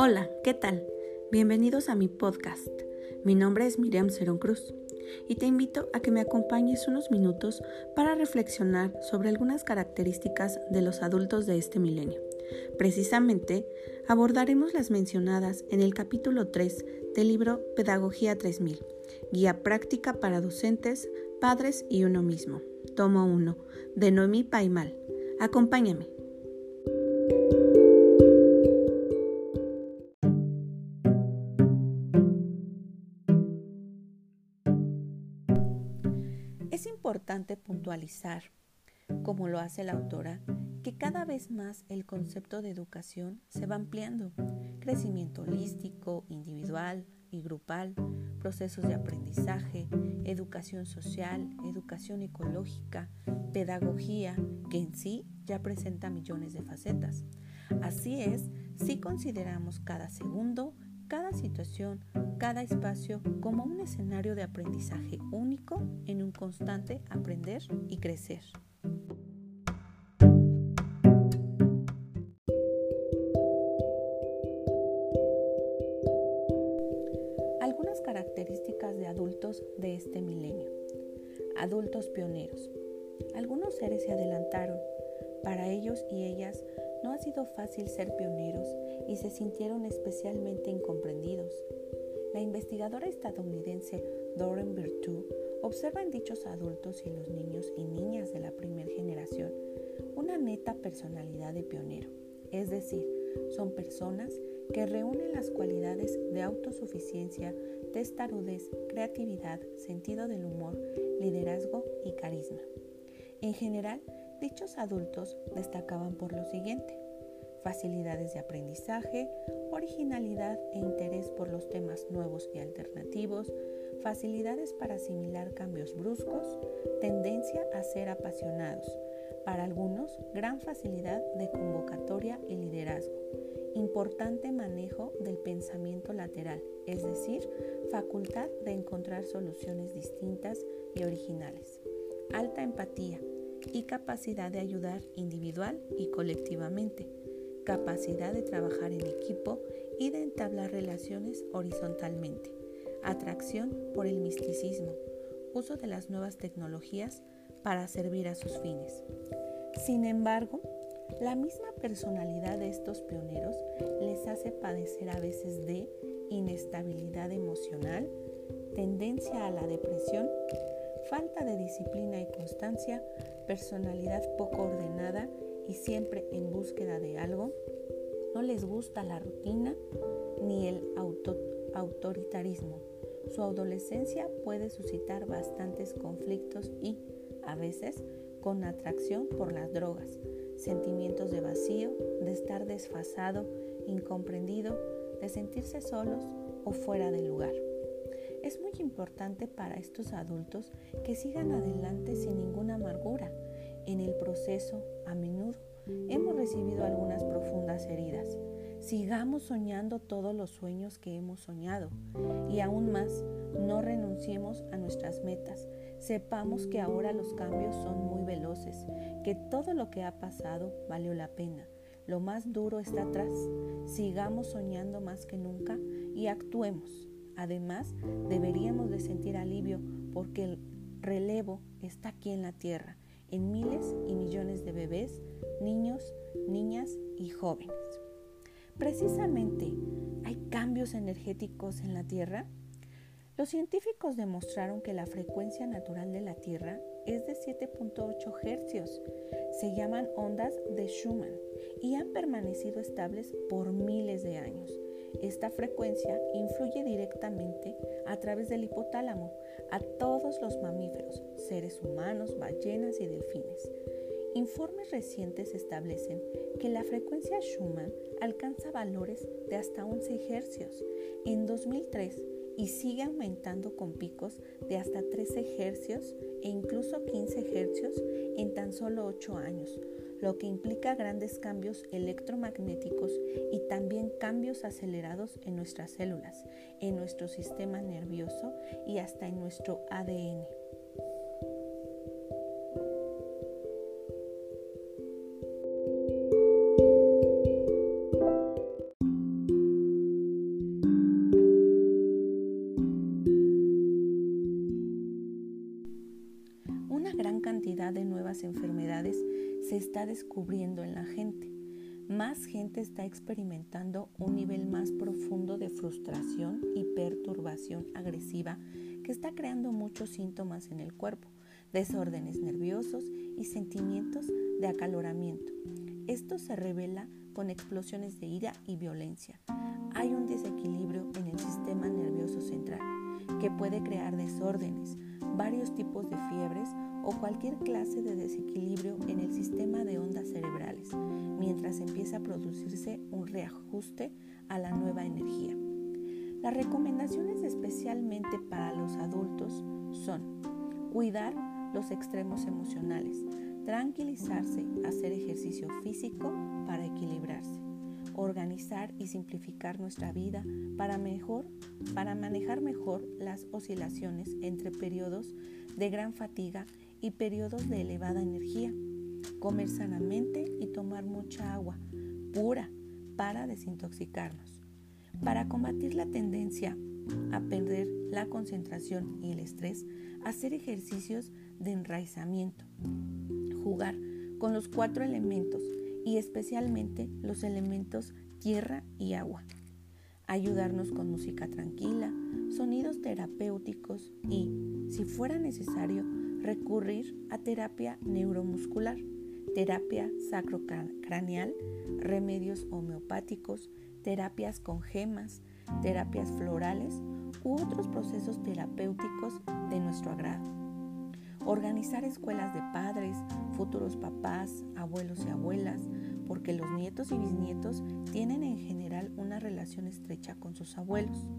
Hola, ¿qué tal? Bienvenidos a mi podcast. Mi nombre es Miriam Cerón Cruz y te invito a que me acompañes unos minutos para reflexionar sobre algunas características de los adultos de este milenio. Precisamente, abordaremos las mencionadas en el capítulo 3 del libro Pedagogía 3000, Guía Práctica para Docentes, Padres y Uno Mismo, tomo 1, de Noemí Paimal. Acompáñame. Puntualizar, como lo hace la autora, que cada vez más el concepto de educación se va ampliando. Crecimiento holístico, individual y grupal, procesos de aprendizaje, educación social, educación ecológica, pedagogía, que en sí ya presenta millones de facetas. Así es, si consideramos cada segundo, cada situación, cada espacio como un escenario de aprendizaje único en un constante aprender y crecer. Algunas características de adultos de este milenio. Adultos pioneros. Algunos seres se adelantaron. Para ellos y ellas no ha sido fácil ser pioneros y se sintieron especialmente incomprendidos. La investigadora estadounidense Doreen Virtue observa en dichos adultos y los niños y niñas de la primera generación una neta personalidad de pionero, es decir, son personas que reúnen las cualidades de autosuficiencia, testarudez, creatividad, sentido del humor, liderazgo y carisma. En general, dichos adultos destacaban por lo siguiente facilidades de aprendizaje, originalidad e interés por los temas nuevos y alternativos, facilidades para asimilar cambios bruscos, tendencia a ser apasionados, para algunos gran facilidad de convocatoria y liderazgo, importante manejo del pensamiento lateral, es decir, facultad de encontrar soluciones distintas y originales, alta empatía y capacidad de ayudar individual y colectivamente, capacidad de trabajar en equipo y de entablar relaciones horizontalmente, atracción por el misticismo, uso de las nuevas tecnologías para servir a sus fines. Sin embargo, la misma personalidad de estos pioneros les hace padecer a veces de inestabilidad emocional, tendencia a la depresión, falta de disciplina y constancia, personalidad poco ordenada y siempre en búsqueda de algo, no les gusta la rutina ni el autoritarismo. Su adolescencia puede suscitar bastantes conflictos y, a veces, con atracción por las drogas, sentimientos de vacío, de estar desfasado, incomprendido, de sentirse solos o fuera de lugar. Es muy importante para estos adultos que sigan adelante sin ninguna amargura, en el proceso, a menudo, hemos recibido algunas profundas heridas. Sigamos soñando todos los sueños que hemos soñado y aún más, no renunciemos a nuestras metas. Sepamos que ahora los cambios son muy veloces, que todo lo que ha pasado valió la pena. Lo más duro está atrás. Sigamos soñando más que nunca y actuemos. Además, deberíamos de sentir alivio porque el relevo está aquí en la tierra en miles y millones de bebés, niños, niñas y jóvenes. Precisamente, ¿hay cambios energéticos en la Tierra? Los científicos demostraron que la frecuencia natural de la Tierra es de 7.8 hercios. Se llaman ondas de Schumann y han permanecido estables por miles de años. Esta frecuencia influye directamente a través del hipotálamo a todos los mamíferos, seres humanos, ballenas y delfines. Informes recientes establecen que la frecuencia Schumann alcanza valores de hasta 11 hercios en 2003 y sigue aumentando con picos de hasta 13 hercios e incluso 15 hercios en tan solo 8 años, lo que implica grandes cambios electromagnéticos y también cambios acelerados en nuestras células, en nuestro sistema nervioso y hasta en nuestro ADN. Enfermedades se está descubriendo en la gente. Más gente está experimentando un nivel más profundo de frustración y perturbación agresiva que está creando muchos síntomas en el cuerpo, desórdenes nerviosos y sentimientos de acaloramiento. Esto se revela con explosiones de ira y violencia. Hay un desequilibrio en el sistema nervioso central que puede crear desórdenes, varios tipos de fiebres o cualquier clase de desequilibrio en el sistema de ondas cerebrales, mientras empieza a producirse un reajuste a la nueva energía. Las recomendaciones especialmente para los adultos son cuidar los extremos emocionales, tranquilizarse, hacer ejercicio físico para equilibrarse, organizar y simplificar nuestra vida para, mejor, para manejar mejor las oscilaciones entre periodos de gran fatiga y periodos de elevada energía, comer sanamente y tomar mucha agua pura para desintoxicarnos. Para combatir la tendencia a perder la concentración y el estrés, hacer ejercicios de enraizamiento, jugar con los cuatro elementos y especialmente los elementos tierra y agua. Ayudarnos con música tranquila, sonidos terapéuticos y, si fuera necesario, recurrir a terapia neuromuscular, terapia sacrocraneal, remedios homeopáticos, terapias con gemas, terapias florales u otros procesos terapéuticos de nuestro agrado. Organizar escuelas de padres, futuros papás, abuelos y abuelas, porque los nietos y bisnietos tienen en general una relación estrecha con sus abuelos,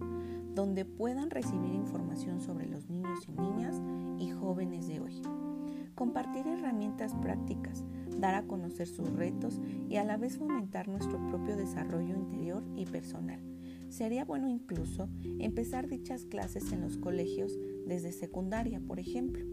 donde puedan recibir información sobre los niños y niñas y jóvenes de hoy. Compartir herramientas prácticas, dar a conocer sus retos y a la vez fomentar nuestro propio desarrollo interior y personal. Sería bueno incluso empezar dichas clases en los colegios desde secundaria, por ejemplo.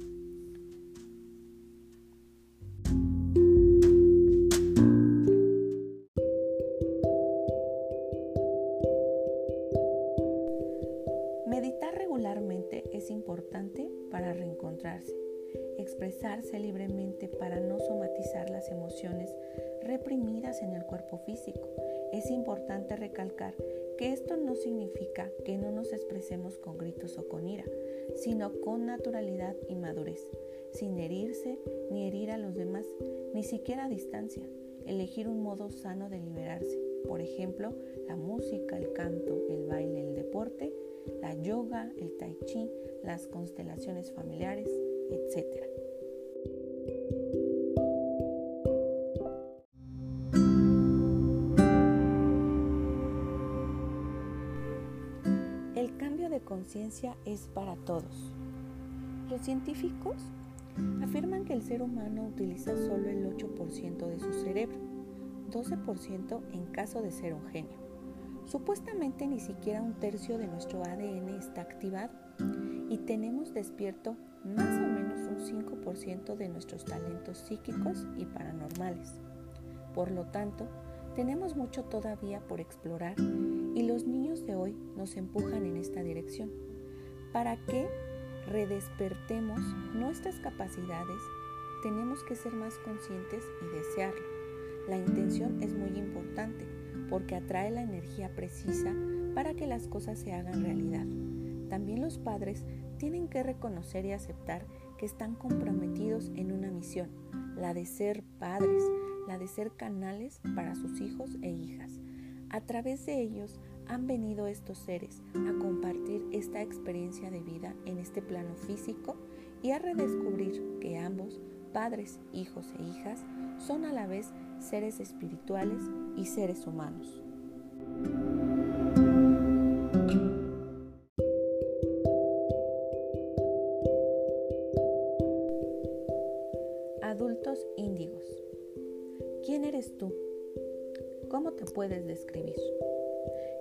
Expresemos con gritos o con ira, sino con naturalidad y madurez, sin herirse ni herir a los demás, ni siquiera a distancia. Elegir un modo sano de liberarse, por ejemplo, la música, el canto, el baile, el deporte, la yoga, el tai chi, las constelaciones familiares, etc. de conciencia es para todos. Los científicos afirman que el ser humano utiliza solo el 8% de su cerebro, 12% en caso de ser un genio. Supuestamente ni siquiera un tercio de nuestro ADN está activado y tenemos despierto más o menos un 5% de nuestros talentos psíquicos y paranormales. Por lo tanto, tenemos mucho todavía por explorar y los niños de hoy nos empujan en esta dirección. Para que redespertemos nuestras capacidades, tenemos que ser más conscientes y desearlo. La intención es muy importante porque atrae la energía precisa para que las cosas se hagan realidad. También los padres tienen que reconocer y aceptar que están comprometidos en una misión, la de ser padres, de ser canales para sus hijos e hijas. A través de ellos han venido estos seres a compartir esta experiencia de vida en este plano físico y a redescubrir que ambos, padres, hijos e hijas, son a la vez seres espirituales y seres humanos. Adultos índigos. ¿Quién eres tú? ¿Cómo te puedes describir?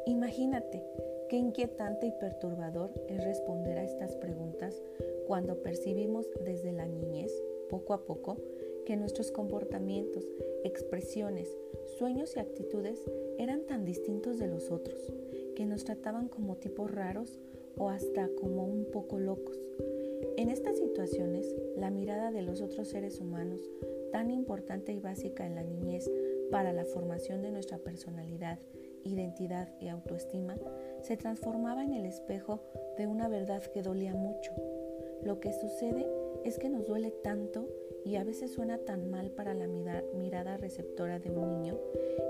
Imagínate qué inquietante y perturbador es responder a estas preguntas cuando percibimos desde la niñez, poco a poco, que nuestros comportamientos, expresiones, sueños y actitudes eran tan distintos de los otros, que nos trataban como tipos raros o hasta como un poco locos. En estas situaciones, la mirada de los otros seres humanos tan importante y básica en la niñez para la formación de nuestra personalidad, identidad y autoestima, se transformaba en el espejo de una verdad que dolía mucho. Lo que sucede es que nos duele tanto y a veces suena tan mal para la mirada receptora de un niño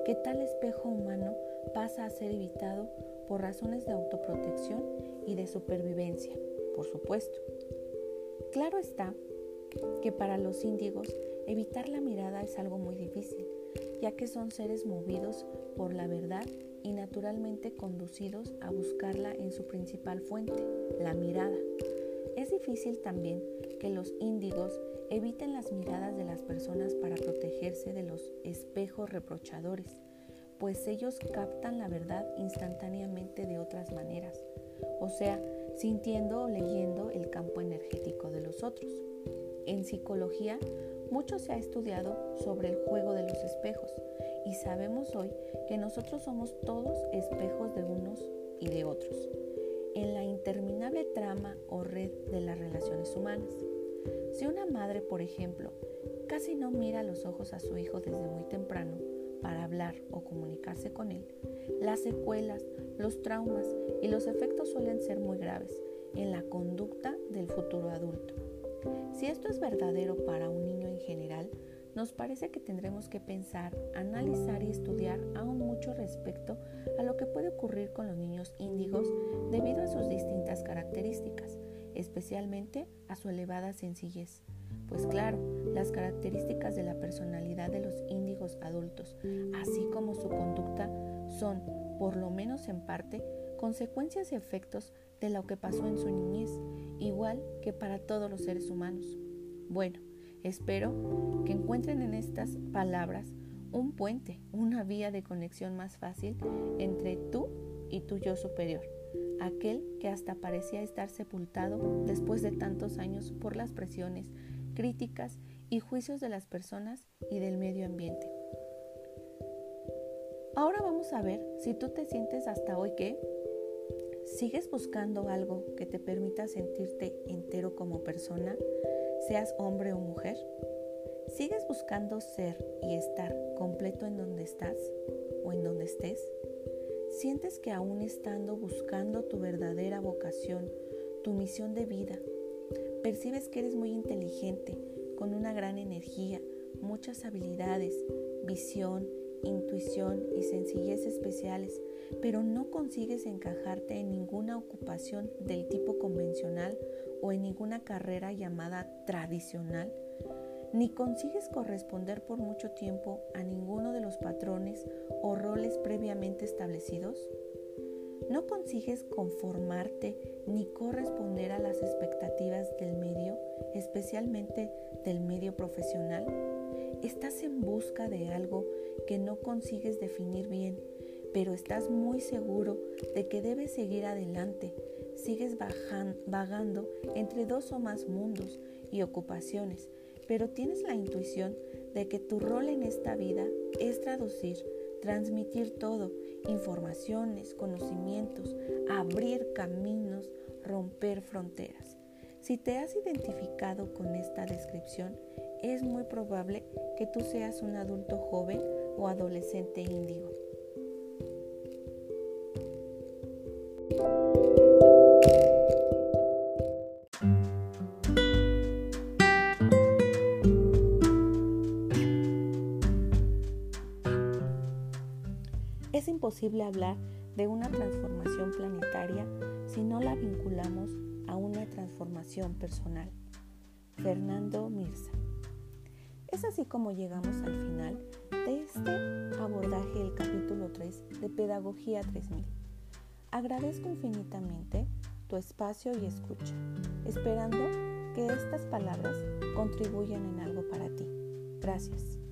que tal espejo humano pasa a ser evitado por razones de autoprotección y de supervivencia, por supuesto. Claro está que para los índigos evitar la mirada es algo muy difícil, ya que son seres movidos por la verdad y naturalmente conducidos a buscarla en su principal fuente, la mirada. Es difícil también que los índigos eviten las miradas de las personas para protegerse de los espejos reprochadores, pues ellos captan la verdad instantáneamente de otras maneras, o sea, sintiendo o leyendo el campo energético de los otros. En psicología, mucho se ha estudiado sobre el juego de los espejos y sabemos hoy que nosotros somos todos espejos de unos y de otros, en la interminable trama o red de las relaciones humanas. Si una madre, por ejemplo, casi no mira los ojos a su hijo desde muy temprano para hablar o comunicarse con él, las secuelas, los traumas y los efectos suelen ser muy graves en la conducta del futuro adulto. Si esto es verdadero para un niño en general, nos parece que tendremos que pensar, analizar y estudiar aún mucho respecto a lo que puede ocurrir con los niños índigos debido a sus distintas características, especialmente a su elevada sencillez. Pues claro, las características de la personalidad de los índigos adultos, así como su conducta, son, por lo menos en parte, consecuencias y efectos de lo que pasó en su niñez, igual que para todos los seres humanos. Bueno, espero que encuentren en estas palabras un puente, una vía de conexión más fácil entre tú y tu yo superior, aquel que hasta parecía estar sepultado después de tantos años por las presiones, críticas y juicios de las personas y del medio ambiente. Ahora vamos a ver si tú te sientes hasta hoy que ¿Sigues buscando algo que te permita sentirte entero como persona, seas hombre o mujer? ¿Sigues buscando ser y estar completo en donde estás o en donde estés? ¿Sientes que aún estando buscando tu verdadera vocación, tu misión de vida, percibes que eres muy inteligente, con una gran energía, muchas habilidades, visión, intuición y sencillez especiales, pero no consigues encajarte en ninguna ocupación del tipo convencional o en ninguna carrera llamada tradicional, ni consigues corresponder por mucho tiempo a ninguno de los patrones o roles previamente establecidos? ¿No consigues conformarte ni corresponder a las expectativas del medio, especialmente del medio profesional? ¿Estás en busca de algo que no consigues definir bien, pero estás muy seguro de que debes seguir adelante. Sigues vagando entre dos o más mundos y ocupaciones, pero tienes la intuición de que tu rol en esta vida es traducir, transmitir todo, informaciones, conocimientos, abrir caminos, romper fronteras. Si te has identificado con esta descripción, es muy probable que tú seas un adulto joven o adolescente índigo. Es imposible hablar de una transformación planetaria si no la vinculamos a una transformación personal. Fernando Mirza. Es así como llegamos al final de este abordaje del capítulo 3 de Pedagogía 3000. Agradezco infinitamente tu espacio y escucha, esperando que estas palabras contribuyan en algo para ti. Gracias.